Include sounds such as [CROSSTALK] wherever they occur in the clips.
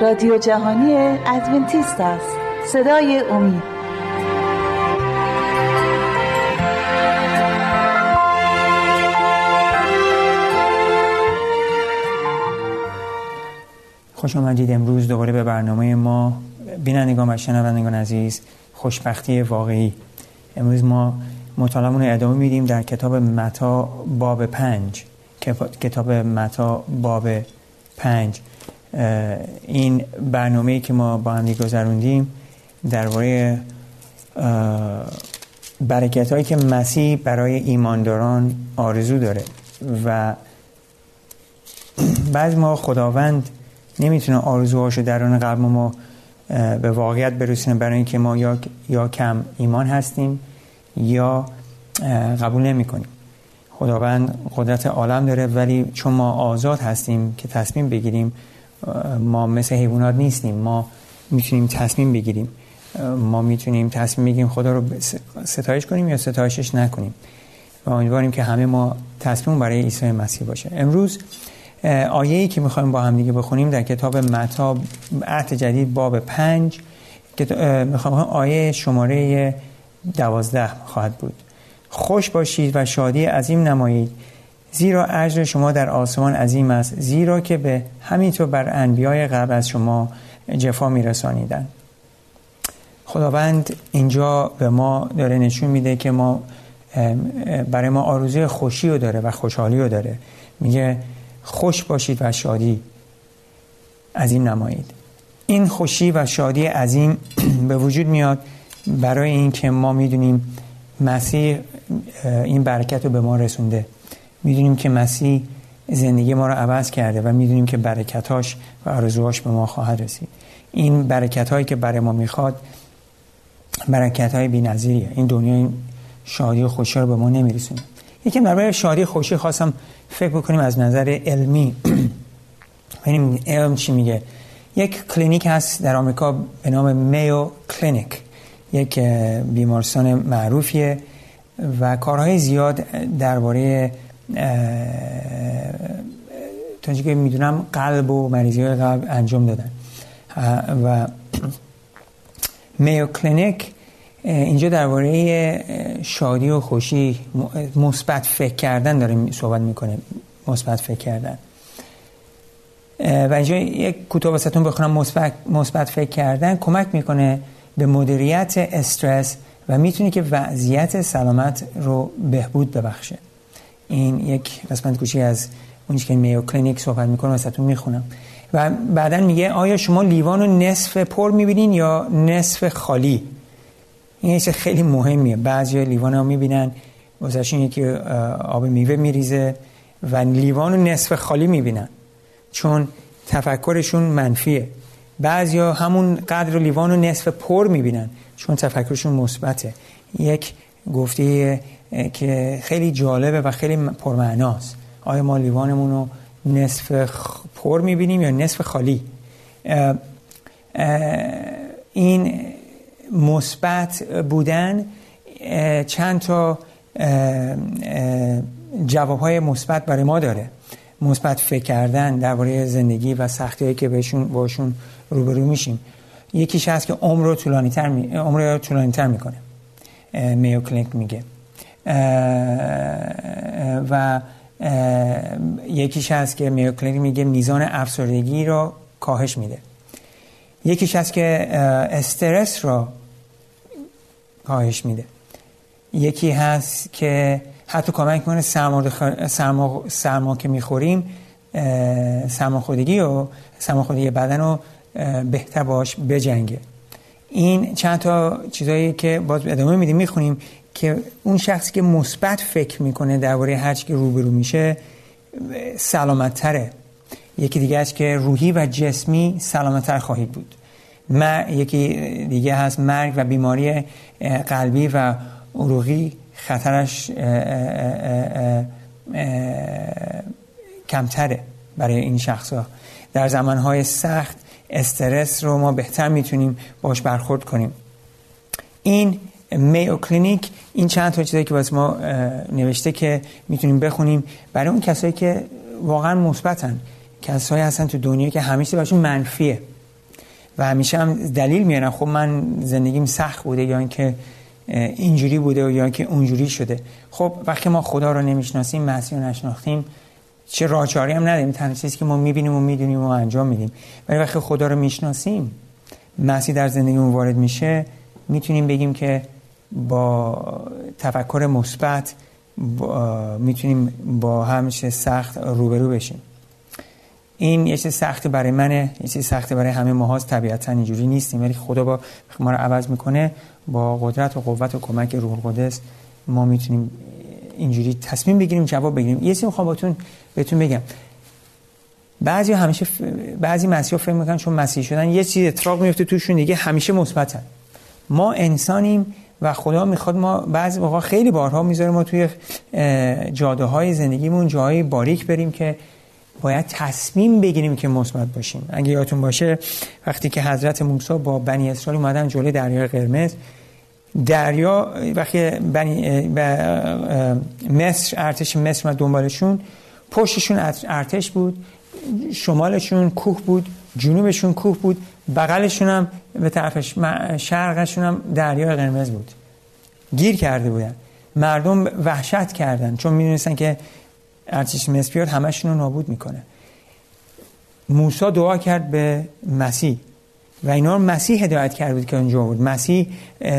رادیو جهانی ادونتیست است. صدای امید. خوش آمدید امروز دوباره به برنامه ما. بینندگان و شنوندگان عزیز خوشبختی واقعی. امروز ما مطالعمون رو ادامه میدیم در کتاب متا باب پنج. کتاب متا باب پنج. این برنامه که ما با هم گذروندیم درباره برکت هایی که مسیح برای ایمانداران آرزو داره و [CLEARS THROAT] بعض ما خداوند نمی‌تونه آرزوهاشو درون قلب ما به واقعیت برسونه برای اینکه ما یا, یا کم ایمان هستیم یا قبول نمی کنیم خداوند قدرت عالم داره ولی چون ما آزاد هستیم که تصمیم بگیریم ما مثل حیوانات نیستیم. ما می‌تونیم تصمیم بگیریم. ما می‌تونیم تصمیم بگیریم خدا رو ستایش کنیم یا ستایشش نکنیم. و امیدواریم که همه ما تصمیم برای عیسی مسیح باشه. امروز آیه ای که می‌خوایم با هم دیگه بخونیم در کتاب متا عهد جدید باب پنج. می‌خوایم آیه شماره دوازده خواهد بود. خوش باشید و شادی عظیم نمایید. زیرا اجر شما در آسمان عظیم است زیرا که به همینطور بر انبیای قبل از شما جفا میرسانیدن خداوند اینجا به ما داره نشون میده که ما برای ما آرزوی خوشی رو داره و خوشحالی رو داره. میگه خوش باشید و شادی عظیم نمایید. این خوشی و شادی عظیم [CLEARS THROAT] به وجود میاد برای اینکه ما می‌دونیم مسیح این برکت رو به ما رسونده. می‌دونیم که مسیح زندگی ما رو عوض کرده و می‌دونیم که برکتاش و آرزوهاش به ما خواهد رسید. این برکت هایی که برای ما می‌خواد برکت های بی نظیریه. این دنیا این شادی و خوشی رو به ما نمیرسونه. یکی درباره شادی خوشی خواستم فکر بکنیم از نظر علمی. [CLEARS THROAT] ببینیم علم چی میگه. یک کلینیک هست در آمریکا به نام Mayo Clinic یک بیمارستان معروفیه و کارهای زیاد درباره تا که می‌دونم قلب و مریضی قلب انجام دادن. و Mayo Clinic اینجا درباره شادی و خوشی مثبت فکر کردن داره صحبت می‌کنه مثبت فکر کردن. و اینجا یک کوتاه واسهتون بخونم مثبت فکر کردن کمک می‌کنه به مدیریت استرس و می‌تونه که وضعیت سلامت رو بهبود ببخشه. این یک قسمت کوچی از اونی که میو کلینیک صحبت می‌کنه واسهتون می‌خونم. و بعدا میگه آیا شما لیوان رو نصف پر می‌بینین یا نصف خالی؟ این چیز خیلی مهمیه. بعضی لیوان ها می‌بینن واسهشون یکی آب میوه میریزه و لیوان رو نصف خالی می‌بینن. چون تفکرشون منفیه. بعضی ها همون قدر لیوان رو نصف پر می‌بینن چون تفکرشون مثبته. یک گفته که خیلی جالبه و خیلی پرمعناست. آیا ما لیوانمون رو نصف پر می‌بینیم یا نصف خالی؟ این مثبت بودن چند تا جواب های مثبت برای ما داره. مثبت فکر کردن درباره زندگی و سختی که بهشون باشون روبرو میشیم. یکیش هست که عمر رو طولانی تر می... عمر طولانی تر می‌کنه. میو کلینک میگه. و یکیش هست که میو کلینک میگه میزان افسردگی رو کاهش میده. یکیش هست که استرس رو کاهش میده. یکی هست که حتی کمک کنه سرما, سرما... سرما که می‌خوریم سرماخوردگی و سرماخوردگی بدن رو بهتر باش بجنگه. این چند تا چیزایی که باز ادامه میدیم می‌خونیم. که اون شخصی که مثبت فکر می‌کنه درباره هر که روبرو میشه سلامت تره یکی دیگه است که روحی و جسمی سلامتتر خواهید بود. ما یکی دیگه هست مرگ و بیماری قلبی و عروقی. خطرش کمتره برای این شخص ها در زمانهای سخت استرس رو ما بهتر می‌تونیم باش برخورد کنیم. این میو کلینیک این چند تا چیزایی که واسه ما نوشته که می‌تونیم بخونیم. برای اون کسایی که واقعا مثبتن کسایی هستن تو دنیا که همیشه براشون منفیه. و همیشه هم دلیل میارن. خب من زندگیم سخت بوده یا اینکه اینجوری بوده یا اینکه اونجوری شده. خب وقتی ما خدا رو نمی‌شناسیم مسیح نشناختیم چه راهچاری هم نداریم. تنها چیزی که ما می‌بینیم و می‌دونیم و انجام میدیم. ولی وقتی خدا رو می‌شناسیم مسیح در زندگیمون وارد میشه می‌تونیم بگیم که با تفکر مثبت می‌تونیم با همیشه سخت روبرو بشیم. این یه چیز سخت برای منه یه چیز سخت برای همه ماهاست. طبیعتا اینجوری نیستیم. ولی خدا با ما رو عوض می‌کنه. با قدرت و قوت و کمک روح القدس ما می‌تونیم اینجوری تصمیم بگیریم جواب بگیریم. یه چیزی می‌خوام بهتون بهتون بگم. بعضی همیشه ف... بعضی مسیحا فکر می‌کنن چون مسیحی شدن یه چیز اتفاق میفته توشون دیگه همیشه مثبتن. ما انسانیم و خدا می‌خواد ما بعضی موقع خیلی بارها می‌ذاره ما توی جاده های زندگیمون جاهای باریک بریم که باید تصمیم بگیریم که مثبت باشیم. اگه یادتون باشه وقتی که حضرت موسی با بنی اسرائیل اومدن جلوی دریای قرمز دریا وقتی بنی مصر ارتش مصر و دنبالشون پشتشون ارتش بود شمالشون کوه بود جنوبشون کوه بود بغلشون هم به طرف شرقشون هم دریا قرمز بود. گیر کرده بودن. مردم وحشت کردن چون می‌دونستن که ارتش بیاد همشون رو نابود می‌کنه. موسی دعا کرد به مسیح و اینا رو مسیح هدایت کرده بود که اونجا بود. مسیح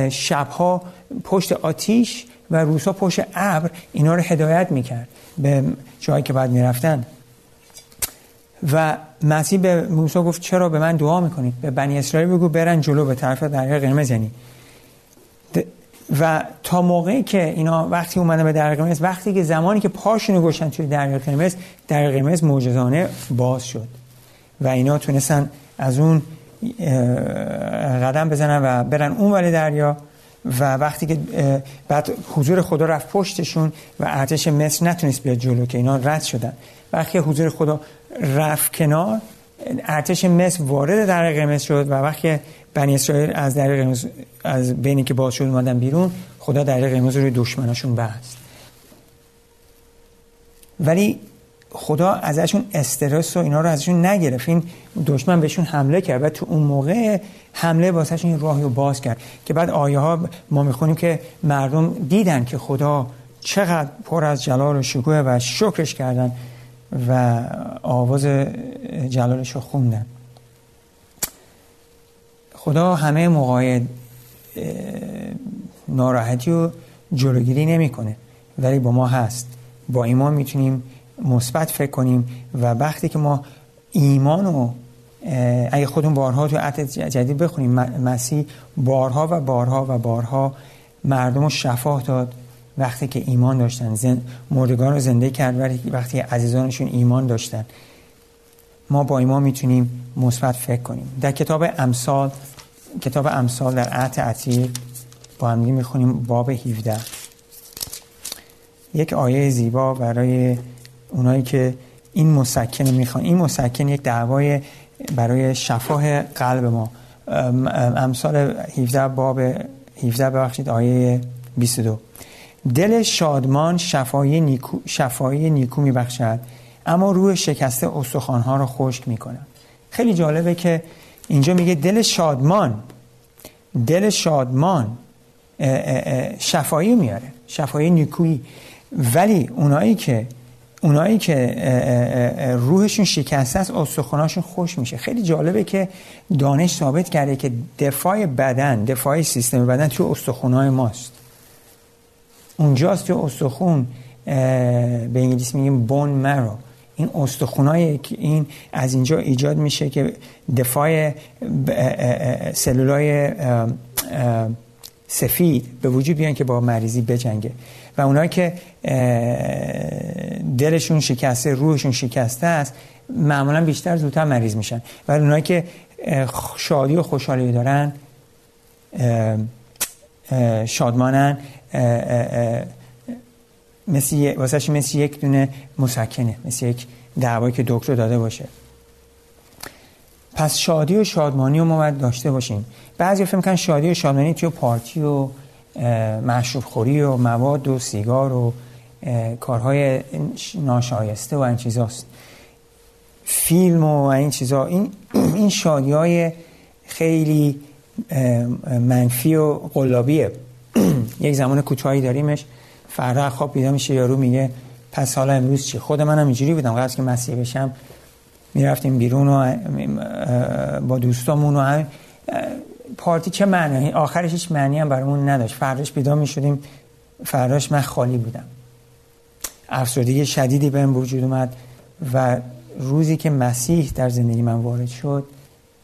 شبها پشت آتیش و روسا پشت ابر اینا رو هدایت می‌کرد به جایی که باید می‌رفتن. و مسیح به موسی گفت چرا به من دعا می‌کنید؟ به بنی اسرائیل بگو برن جلو به طرف دریا قرمز یعنی. و تا موقعی که اینا وقتی اومدن به دریا قرمز وقتی که زمانی که پاشونو گوشن توی دریا قرمز دریا قرمز معجزانه باز شد. و اینا تونستن از اون قدم بزنن و برن اون ولی دریا. و وقتی که بعد حضور خدا رفت پشتشون و ارتش مصر نتونست بیاد جلو که اینا رد شدن. وقتی حضور خدا رفت کنار ارتش مصر وارد در قرمز شد و وقتی بنی اسرائیل از در از بینی که باز شد اومدن بیرون خدا در قرمز روی دشمناشون بست. ولی خدا ازشون استرس و اینا رو ازشون نگرفت. این دشمن بهشون حمله کرد و تو اون موقع حمله واسهشون راهی رو باز کرد که بعد آیه ها ما می‌خونیم که مردم دیدن که خدا چقدر پر از جلال و شکوه و شکرش کردن و آواز جلالش رو خوندن. خدا همه موقع ناراحتی و جلوگیری نمی‌کنه ولی با ما هست. با ایمان می‌تونیم مثبت فکر کنیم و وقتی که ما ایمان و اگه خودمون بارها تو عهد جدید بخونیم مسیح بارها و بارها و بارها مردم رو شفا داد وقتی که ایمان داشتن. زن... مردگان رو زنده کرد وقتی عزیزانشون ایمان داشتن. ما با ایمان می‌تونیم مثبت فکر کنیم. در کتاب امثال کتاب امثال در عهد عتیق با هم می‌خونیم باب 17 یک آیه زیبا برای اونایی که این مسکن رو می‌خوان این مسکن یک دعوای برای شفاه قلب ما. امثال 17 باب 17 ببخشید آیه 22 دل شادمان شفای نیکو, شفای نیکو میبخشد اما روح شکسته استخوانها رو خشک می‌کنه خیلی جالبه که اینجا میگه دل شادمان دل شادمان شفایی میاره شفایی نیکویی. ولی اونایی که اونایی که روحشون شکسته است استخوناشون خوش میشه. خیلی جالبه که دانش ثابت کرده که دفاع بدن دفاع سیستم بدن تو استخونای ماست. اونجاست تو استخون به انگلیسی میگیم بون مرو این استخونای که این از اینجا ایجاد میشه که دفاع سلولای سفید به وجود بیان که با مریضی بجنگه. و اونایی که دلشون شکسته روحشون شکسته است معمولا بیشتر زودتر مریض میشن. و اونایی که شادی و خوشحالی دارن شادمانن مثل واسه مثل یک دونه مسکنه مثل یک دعوایی که دکتر داده باشه. پس شادی و شادمانی رو ما باید داشته باشیم. بعضی فکر می‌کنن شادی و شادمانی توی پارتی و مشروب خوری و مواد و سیگار و کارهای ناشایسته و این چیزاست. فیلم و این چیزا این این شادی های خیلی منفی و قلابیه. [CLEARS THROAT] یک زمان کوتاهی داریمش فردا خواب بیدار میشه یارو میگه پس حالا امروز چی؟ خود منم اینجوری بودم. قبل که مسیح بشم می‌رفتیم بیرون و با دوستامون و پارتی چه معنی؟ آخرش هیچ معنی هم برامون نداشت. فرداش بیدار می‌شدیم. فرداش من خالی بودم. افسردگی شدیدی بهم وجود اومد و روزی که مسیح در زندگی من وارد شد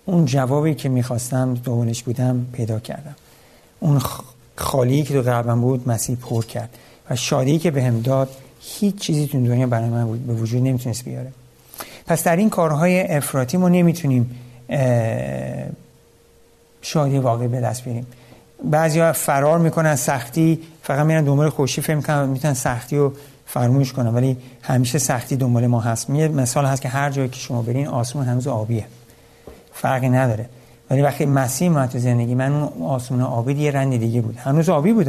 اون جوابی که می‌خواستم دنبالش بودم پیدا کردم. اون خالی که تو قلبم بود مسیح پر کرد و شادی که بهم داد هیچ چیزی تو دنیا برای من به وجود نمی‌تونست بیاره. پس در این کارهای افراطی ما نمی‌تونیم شادی واقعی به دست بیاریم. بعضی فرار می‌کنن سختی فقط میرن دنبال خوشی فهم می‌کنن می‌تونن سختی رو فرموش کنن. ولی همیشه سختی دنبال ما هست. یه مثال هست که هر جایی که شما برین آسمون هنوز آبیه. فرقی نداره. ولی وقتی مسیح اومد تو زندگی من اون آسمون آبی یه رنگ دیگه بود. هنوز آبی بود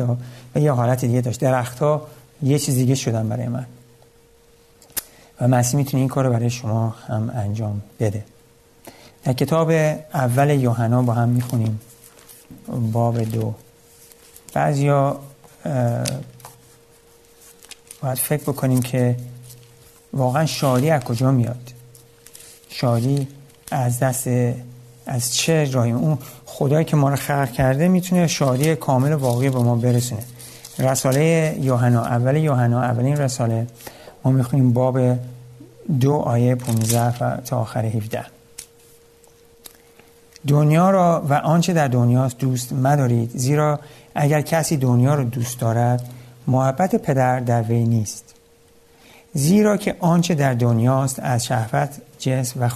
و یه حالت دیگه داشت. درختها یه چیز دیگه شدن برای من. و مسیح می‌تونه این کار رو برای شما هم انجام بده. در کتاب اول یوحنا با هم می‌خونیم. باب دو. بعضیا باید فکر بکنیم که واقعا شادی از کجا میاد؟ شادی از دست از چه راهی؟ اون خدایی که ما رو خلق کرده می‌تونه شادی کامل واقعی به ما برسونه. رساله یوحنا اول یوحنا اولین رساله. ما می‌خونیم باب دو آیه 15 تا آخر 17 دنیا را و آنچه در دنیاست دوست مدارید زیرا اگر کسی دنیا را دوست دارد محبت پدر در وی نیست. زیرا که آنچه در دنیاست از شهوت جنس و,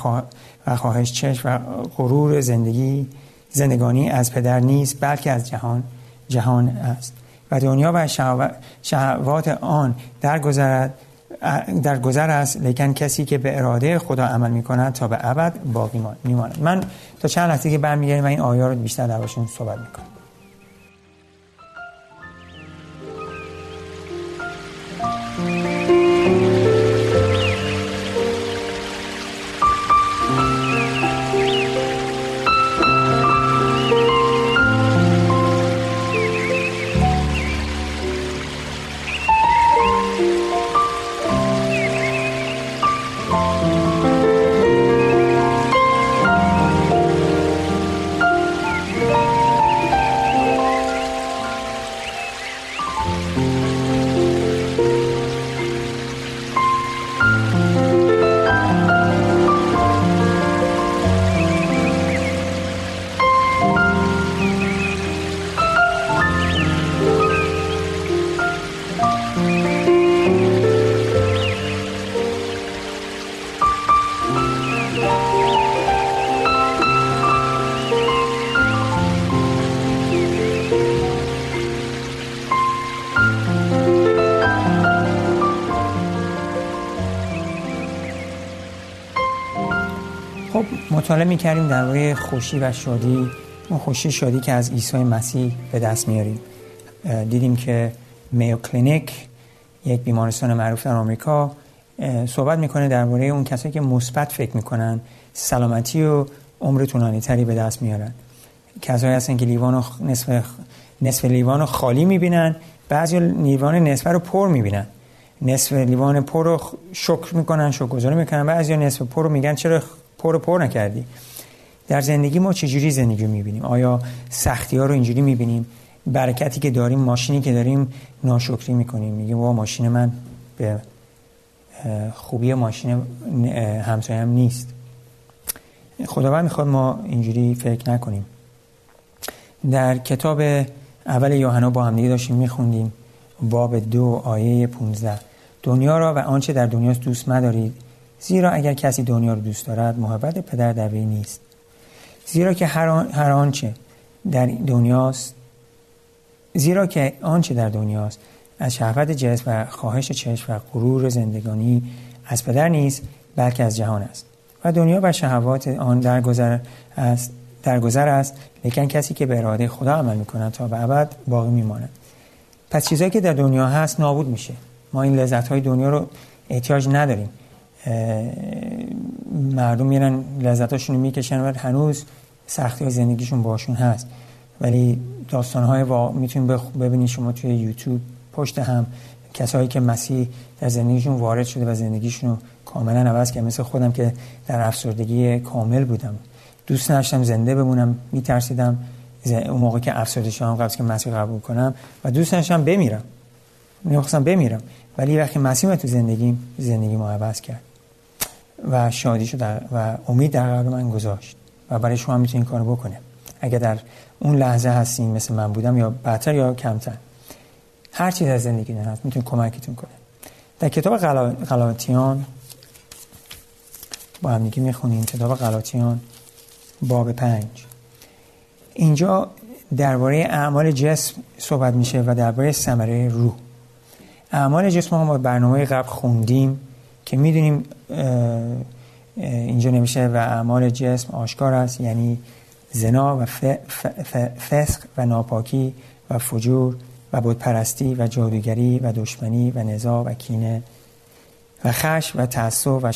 و خواهش چشم و غرور زندگی زندگانی از پدر نیست بلکه از جهان جهان است. و دنیا و شهوات آن در گذرد در گذر است لیکن کسی که به اراده خدا عمل می کند تا به ابد باقی میماند. من تا چند لحظه که برمیگردیم و این آیه رو بیشتر دربارشون صحبت می‌کنم. مطالعه می‌کردیم درباره خوشی و شادی. اون خوشی شادی که از عیسی مسیح به دست میاریم. دیدیم که میو کلینیک یک بیمارستان معروف در آمریکا صحبت می‌کنه درباره اون کسایی که مثبت فکر می‌کنن سلامتی و عمر طولانی تری به دست میارن. کسایی هستن که لیوان نصف نصف لیوان خالی می‌بینن بعضی لیوان نصف رو پر می‌بینن. نصف لیوان پر رو شکر می‌کنن شکرگزاری می‌کنن بعضی نصف پر رو میگن چرا پر پر نکردی. در زندگی ما چجوری زندگی می‌بینیم؟ آیا سختی ها رو اینجوری می‌بینیم؟ برکتی که داریم ماشینی که داریم ناشکری می‌کنیم. میگیم وا ماشین من به خوبی ماشین همسایم نیست. خداوند می‌خواد ما اینجوری فکر نکنیم. در کتاب اول یوحنا با هم دیگه داشتیم میخوندیم. باب دو آیه 15 دنیا را و آنچه در دنیاست دوست مدارید. زیرا اگر کسی دنیا رو دوست دارد محبت پدر در وی نیست. زیرا که هر, آنچه در دنیاست زیرا که آنچه در دنیاست از شهوت جسم و خواهش چشم و غرور زندگانی از پدر نیست بلکه از جهان است. و دنیا و شهوات آن در گذر است در گذر است لیکن کسی که به اراده خدا عمل می‌کند تا به ابد باقی میماند. پس چیزایی که در دنیا هست نابود میشه. ما این لذت های دنیا رو احتیاج نداریم. مردم میرن لذتاشون رو می‌کشن و هنوز سختی زندگیشون باشون هست. ولی داستان های وا... می‌تونید ببینید شما توی یوتیوب پشت هم کسایی که مسیح در زندگیشون وارد شده و زندگیشون رو کاملا عوض کرد. مثل خودم که در افسردگی کامل بودم. دوست نداشتم زنده بمونم میترسیدم اون موقع که افسرده شدم قبل که مسیح قبول کنم. و دوست نداشتم بمیرم. می‌خواستم بمیرم. ولی وقتی مسیح تو زندگیم زندگی ما عوض کرد. و شادی شد و امید در قلب من گذاشت و برای شما می‌تونید این کارو بکنه اگر در اون لحظه هستین مثل من بودم یا بدتر یا کمتر هر چیز از زندگی هست می‌تونه کمکتون کنه در کتاب غلاطیان با هم دیگه می‌خونیم. کتاب غلاطیان باب پنج. اینجا درباره اعمال جسم صحبت میشه و درباره ثمره روح. اعمال جسم ما با برنامه قبل خوندیم. که می‌دونیم اینجا نمیشه و اعمال جسم آشکار است یعنی زنا و فسق و ناپاکی و فجور و بودپرستی و جادوگری و دشمنی و نزاع و کینه و خش و تعصب و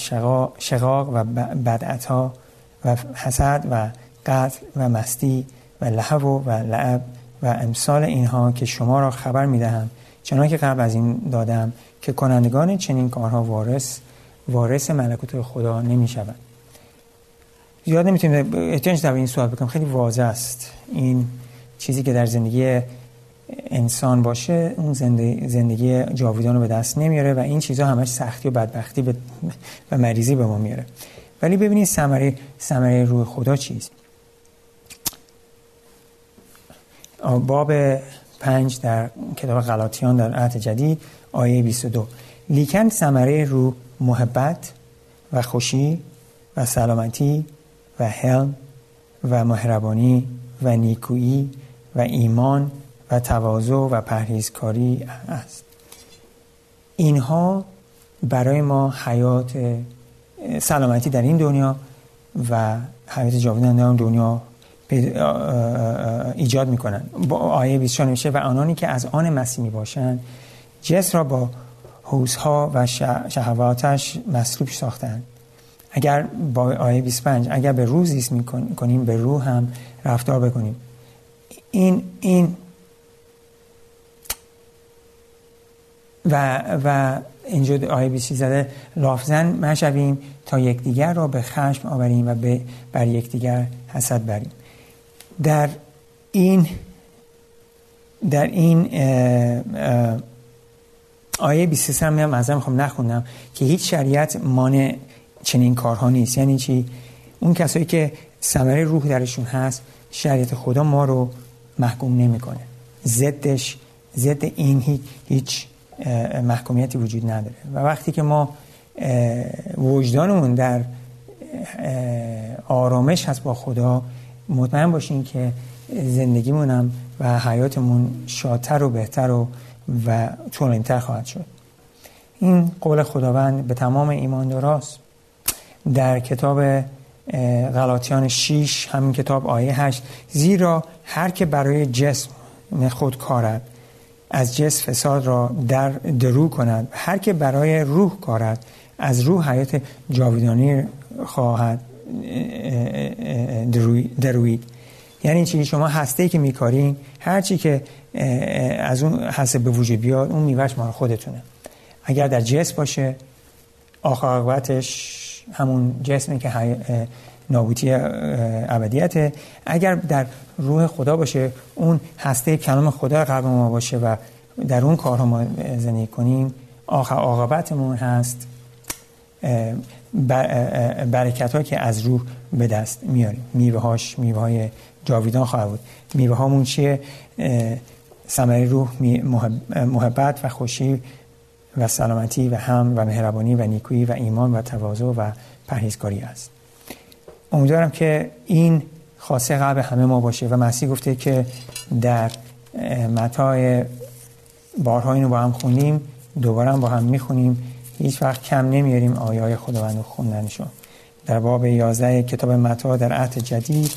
شقاق و بدعتا و حسد و قتل و مستی و لحو و لعب و امثال اینها که شما را خبر می‌دهم. چنان که قبل از این دادم که کنندگان چنین کارها وارث وارث ملکوت خدا نمی شود زیاد نمی‌تونیم احتیاج در این سوال بکنم. خیلی واضح است. این چیزی که در زندگی انسان باشه اون زندگی, زندگی جاویدان رو به دست نمیاره و این چیزها همش سختی و بدبختی و مریضی به ما میاره. ولی ببینید ثمره ثمره روح خدا چیست؟ باب پنج در کتاب غلاطیان در عهد جدید آیه 22 لیکن ثمره روح محبت و خوشی و سلامتی و حلم و مهربانی و نیکویی و ایمان و تواضع و پرهیزکاری است. اینها برای ما حیات سلامتی در این دنیا و حیات جاودان در دنیا ایجاد می‌کنن. با آیه 24 میشه و آنانی که از آن مسیح می باشند جس را با حوزها و شهواتش مسلوب ساختند. اگر با آیه 25 اگر به روز زیست می‌کنیم به روح هم رفتار بکنیم. این این و و اینجا آیه 20 زده لافزن مشویم تا یکدیگر را به خشم آوریم و به بر یکدیگر حسد بریم. در این در این آیه 23 هم از می‌خوام نخونم که هیچ شریعت مانع چنین کارها نیست. یعنی چی؟ اون کسایی که ثمره روح درشون هست شریعت خدا ما رو محکوم نمی‌کنه. ضدش ضد این هیچ محکومیتی وجود نداره. و وقتی که ما وجدانمون در آرامش هست با خدا مطمئن باشین که زندگیمونم و حیاتمون شادتر و بهتر و و طولانیتر خواهد شد. این قول خداوند به تمام ایمانداراست. در کتاب غلاطیان 6 همین کتاب آیه 8 زیرا هر که برای جسم خود کارد از جسم فساد را در درو کند. هر که برای روح کارد از روح حیات جاویدانی خواهد. دروید یعنی چی؟ شما هسته که میکارین هر چی که از اون هسته به وجود بیاد اون میوهش مال خودتونه. اگر در جسم باشه آخر همون جسمی که نابوتی ابدیته. اگر در روح خدا باشه اون هسته کلام خدا قلب ما باشه و در اون کارها ما زندگی کنیم آخر عاقبتمون هست. برکت که از روح به دست میاریم. میوه هاش میوه های جاویدان خواهد بود. میوه هامون چیه ثمره روح محبت و خوشی و سلامتی و هم و مهربانی و نیکویی و ایمان و تواضع و پرهیزکاری است. امیدوارم که این خاصه قلب همه ما باشه و مسیح گفته که در متای بارها اینو با هم خونیم دوباره هم با هم می‌خونیم. هیچ وقت کم نمیاریم آیه های خداوند خوندنشون در باب 11 کتاب متا در عهد جدید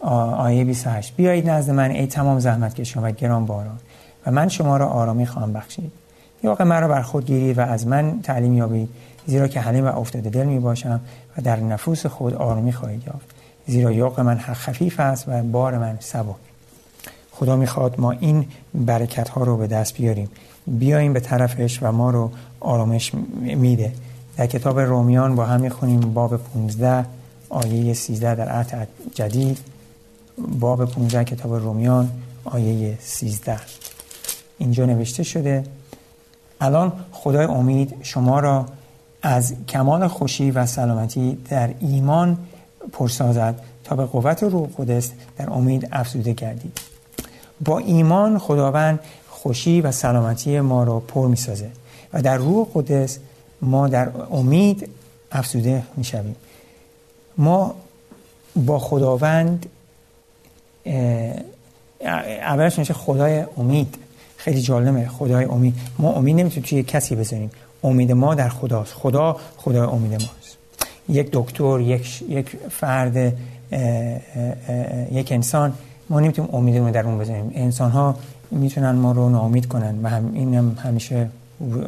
آیه 28 بیایید نزد من ای تمام زحمت کشان و گران باران. و من شما را آرامی خواهم بخشید. یاق مرا بر خود گیرید و از من تعلیم یابید زیرا که حلیم و افتاده دل می باشم و در نفوس خود آرامی خواهید یافت. زیرا یاق من خفیف است و بار من سبک. خدا می‌خواد ما این برکت ها رو به دست بیاریم. بیاییم به طرفش و ما رو آرامش میده. در کتاب رومیان با هم می‌خونیم باب 15 آیه 13 در عهد جدید. باب 15 کتاب رومیان آیه 13 اینجا نوشته شده الان خدای امید شما را از کمال خوشی و سلامتی در ایمان پرسازد تا به قوت روح قدس در امید افزوده گردید. با ایمان خداوند خوشی و سلامتی ما را پر می سازه و در روح قدس ما در امید افزوده می شویم ما با خداوند اولش میشه خدای امید. خیلی جالبه خدای امید. ما امید نمی‌تونیم توی کسی بذاریم امید ما در خداست. خدا خدای امید ماست. یک دکتر یک یک فرد اه اه یک انسان ما نمی‌تونیم امیدمون در اون بذاریم انسان ها می‌تونن ما رو ناامید کنن و هم این هم همیشه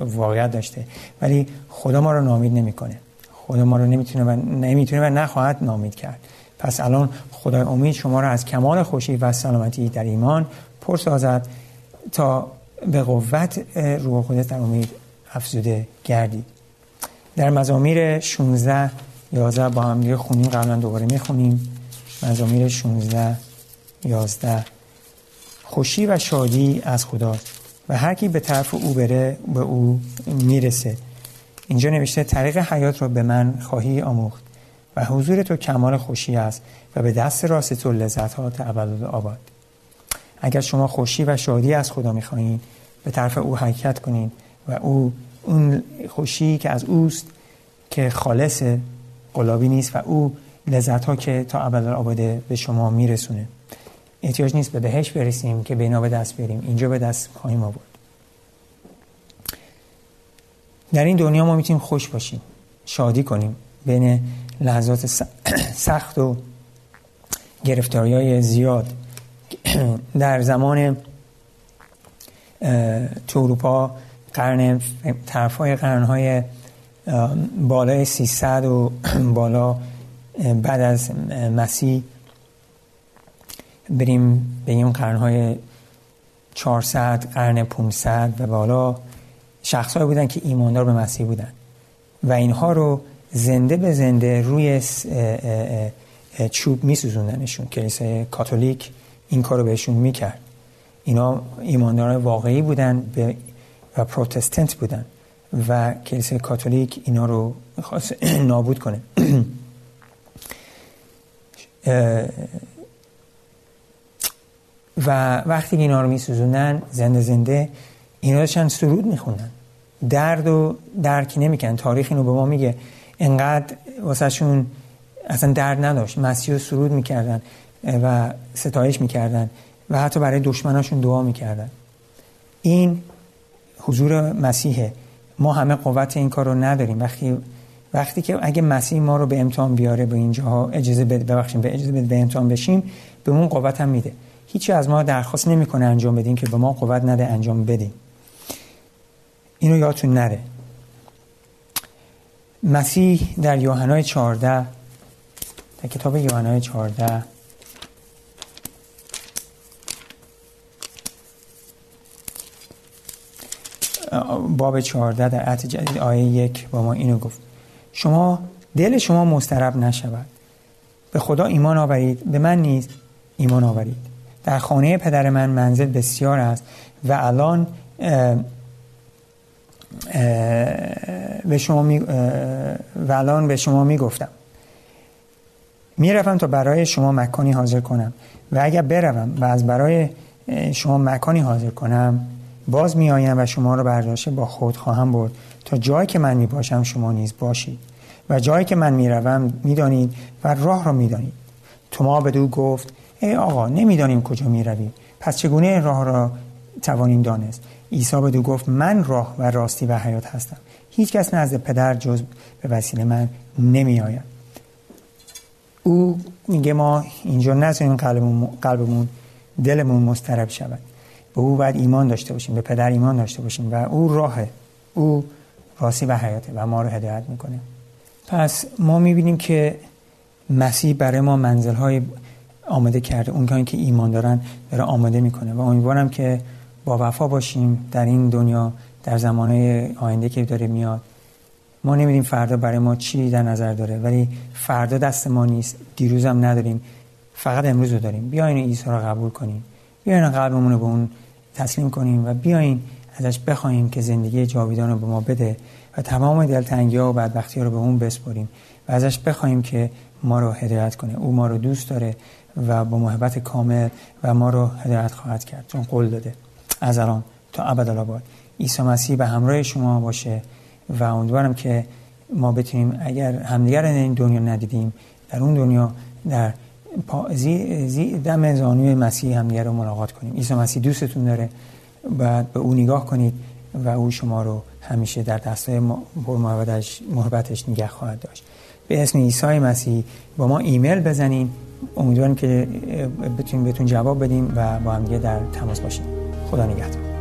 واقعیت داشته. ولی خدا ما رو ناامید نمی‌کنه. خدا ما رو نمی‌تونه و نمی‌تونه و نخواهد ناامید کرد. پس الان خدای امید شما را از کمال خوشی و سلامتی در ایمان پر سازد تا به قوت روح خودت در امید افزوده گردید. در مزامیر 16 11 با هم دیگه خونیم. قبلا دوباره می‌خونیم. مزامیر 16 11 خوشی و شادی از خدا و هر کی به طرف او بره به او می‌رسه. اینجا نوشته طریق حیات را به من خواهی آموخت و حضور تو کمال خوشی است و به دست راست تو لذت ها آباد. اگر شما خوشی و شادی از خدا می‌خواهید به طرف او حرکت کنید و او اون خوشی که از اوست که خالص قلابی نیست و او لذت ها که تا ابد آباده به شما میرسونه. احتیاج نیست به بهش برسیم که بینا به دست بریم. اینجا به دست خواهیم آورد. در این دنیا ما می‌تونیم خوش باشیم شادی کنیم. بین لحظات [CLEARS THROAT] سخت و گرفتاری های زیاد. [CLEARS THROAT] در زمان تو اروپا قرن طرف های قرن های بالای 300 و [CLEARS THROAT] بالا بعد از مسیح بریم به این قرن های 400 قرن 500 و بالا شخص بودن که ایماندار به مسیح بودن. و اینها رو زنده به زنده روی چوب می سوزوندنشون کلیسای کاتولیک این کار رو بهشون می‌کرد. اینا ایماندار واقعی بودن و پروتستانت بودن. و کلیسای کاتولیک اینا رو خواست [CLEARS THROAT] نابود کنه. [CLEARS THROAT] و وقتی اینا رو میسوزوندن زنده زنده اینا داشتن سرود میخوندن. درد و درکی نمیکن تاریخ اینو به ما میگه. انقدر واسه شون اصلا درد نداشت. مسیح سرود می‌کردن و ستایش می‌کردن و حتی برای دشمناشون دعا می‌کردن. این حضور مسیحه. ما همه قوت این کار رو نداریم. وقتی وقتی که اگه مسیح ما رو به امتحان بیاره به اینجاها اجازه بده ببخشیم به اجازه بده به امتحان بشیم به اون قوت هم میده. هیچی از ما درخواست نمی‌کنه انجام بدیم که به ما قوت نده انجام بدیم اینو یادتون نره. مسیح در یوحنای 14 در کتاب یوحنای 14 باب 14 در عهد جدید آیه یک با ما اینو گفت. شما دل شما مسترب نشود. به خدا ایمان آورید به من نیز ایمان آورید. در خانه پدر من منزل بسیار است و الان به شما می و الان به شما می‌گفتم. می‌روم تا برای شما مکانی حاضر کنم و اگر بروم و از برای شما مکانی حاضر کنم باز می آیم و شما را برداشته با خود خواهم برد. تا جایی که من می باشم شما نیز باشید. و جایی که من می روم می دانید و راه را می دانید توما دو گفت ای آقا نمی‌دانیم کجا می رویم پس چگونه راه را توانیم دانست؟ عیسی دو گفت من راه و راستی و حیات هستم. هیچ کس نزد پدر جز به وسیله من نمی آید او میگه ما اینجا نذاریم قلبمون, قلبمون دلمون مسترب شود. به او باید ایمان داشته باشیم به پدر ایمان داشته باشیم و او راهه. او راستی و حیاته و ما رو هدایت می‌کنه. پس ما می‌بینیم که مسیح برای ما منزل های آماده کرده. اون که ایمان دارن داره آماده می‌کنه. و امیدوارم که با وفا باشیم در این دنیا در زمانه آینده که داره میاد. ما نمیدیم فردا برای ما چی در نظر داره ولی فردا دست ما نیست. دیروز هم نداریم. فقط امروز رو داریم. بیاین عیسی رو قبول کنیم بیاین قلبمون رو به اون تسلیم کنیم و بیاین ازش بخوایم که زندگی جاویدان رو به ما بده و تمام دلتنگی ها و بدبختی ها رو به اون بسپریم و ازش بخوایم که ما رو هدایت کنه. او ما رو دوست داره. و با محبت کامل و ما رو هدایت خواهد کرد. چون قول داده از الان تا ابدالآباد عیسی مسیح به همراه شما باشه و امیدوارم که ما بتونیم اگر همدیگر این دنیا ندیدیم در اون دنیا در زی, زی دم زانوی مسیح همدیگر رو ملاقات کنیم. عیسی مسیح دوستتون داره. بعد به او نگاه کنید و او شما رو همیشه در دستای محبتش, محبتش نگه خواهد داشت. به اسم عیسی مسیح با ما ایمیل بزنین. امیدوارم که بتونیم بهتون جواب بدیم و با هم در تماس باشیم. خدا نگهدار.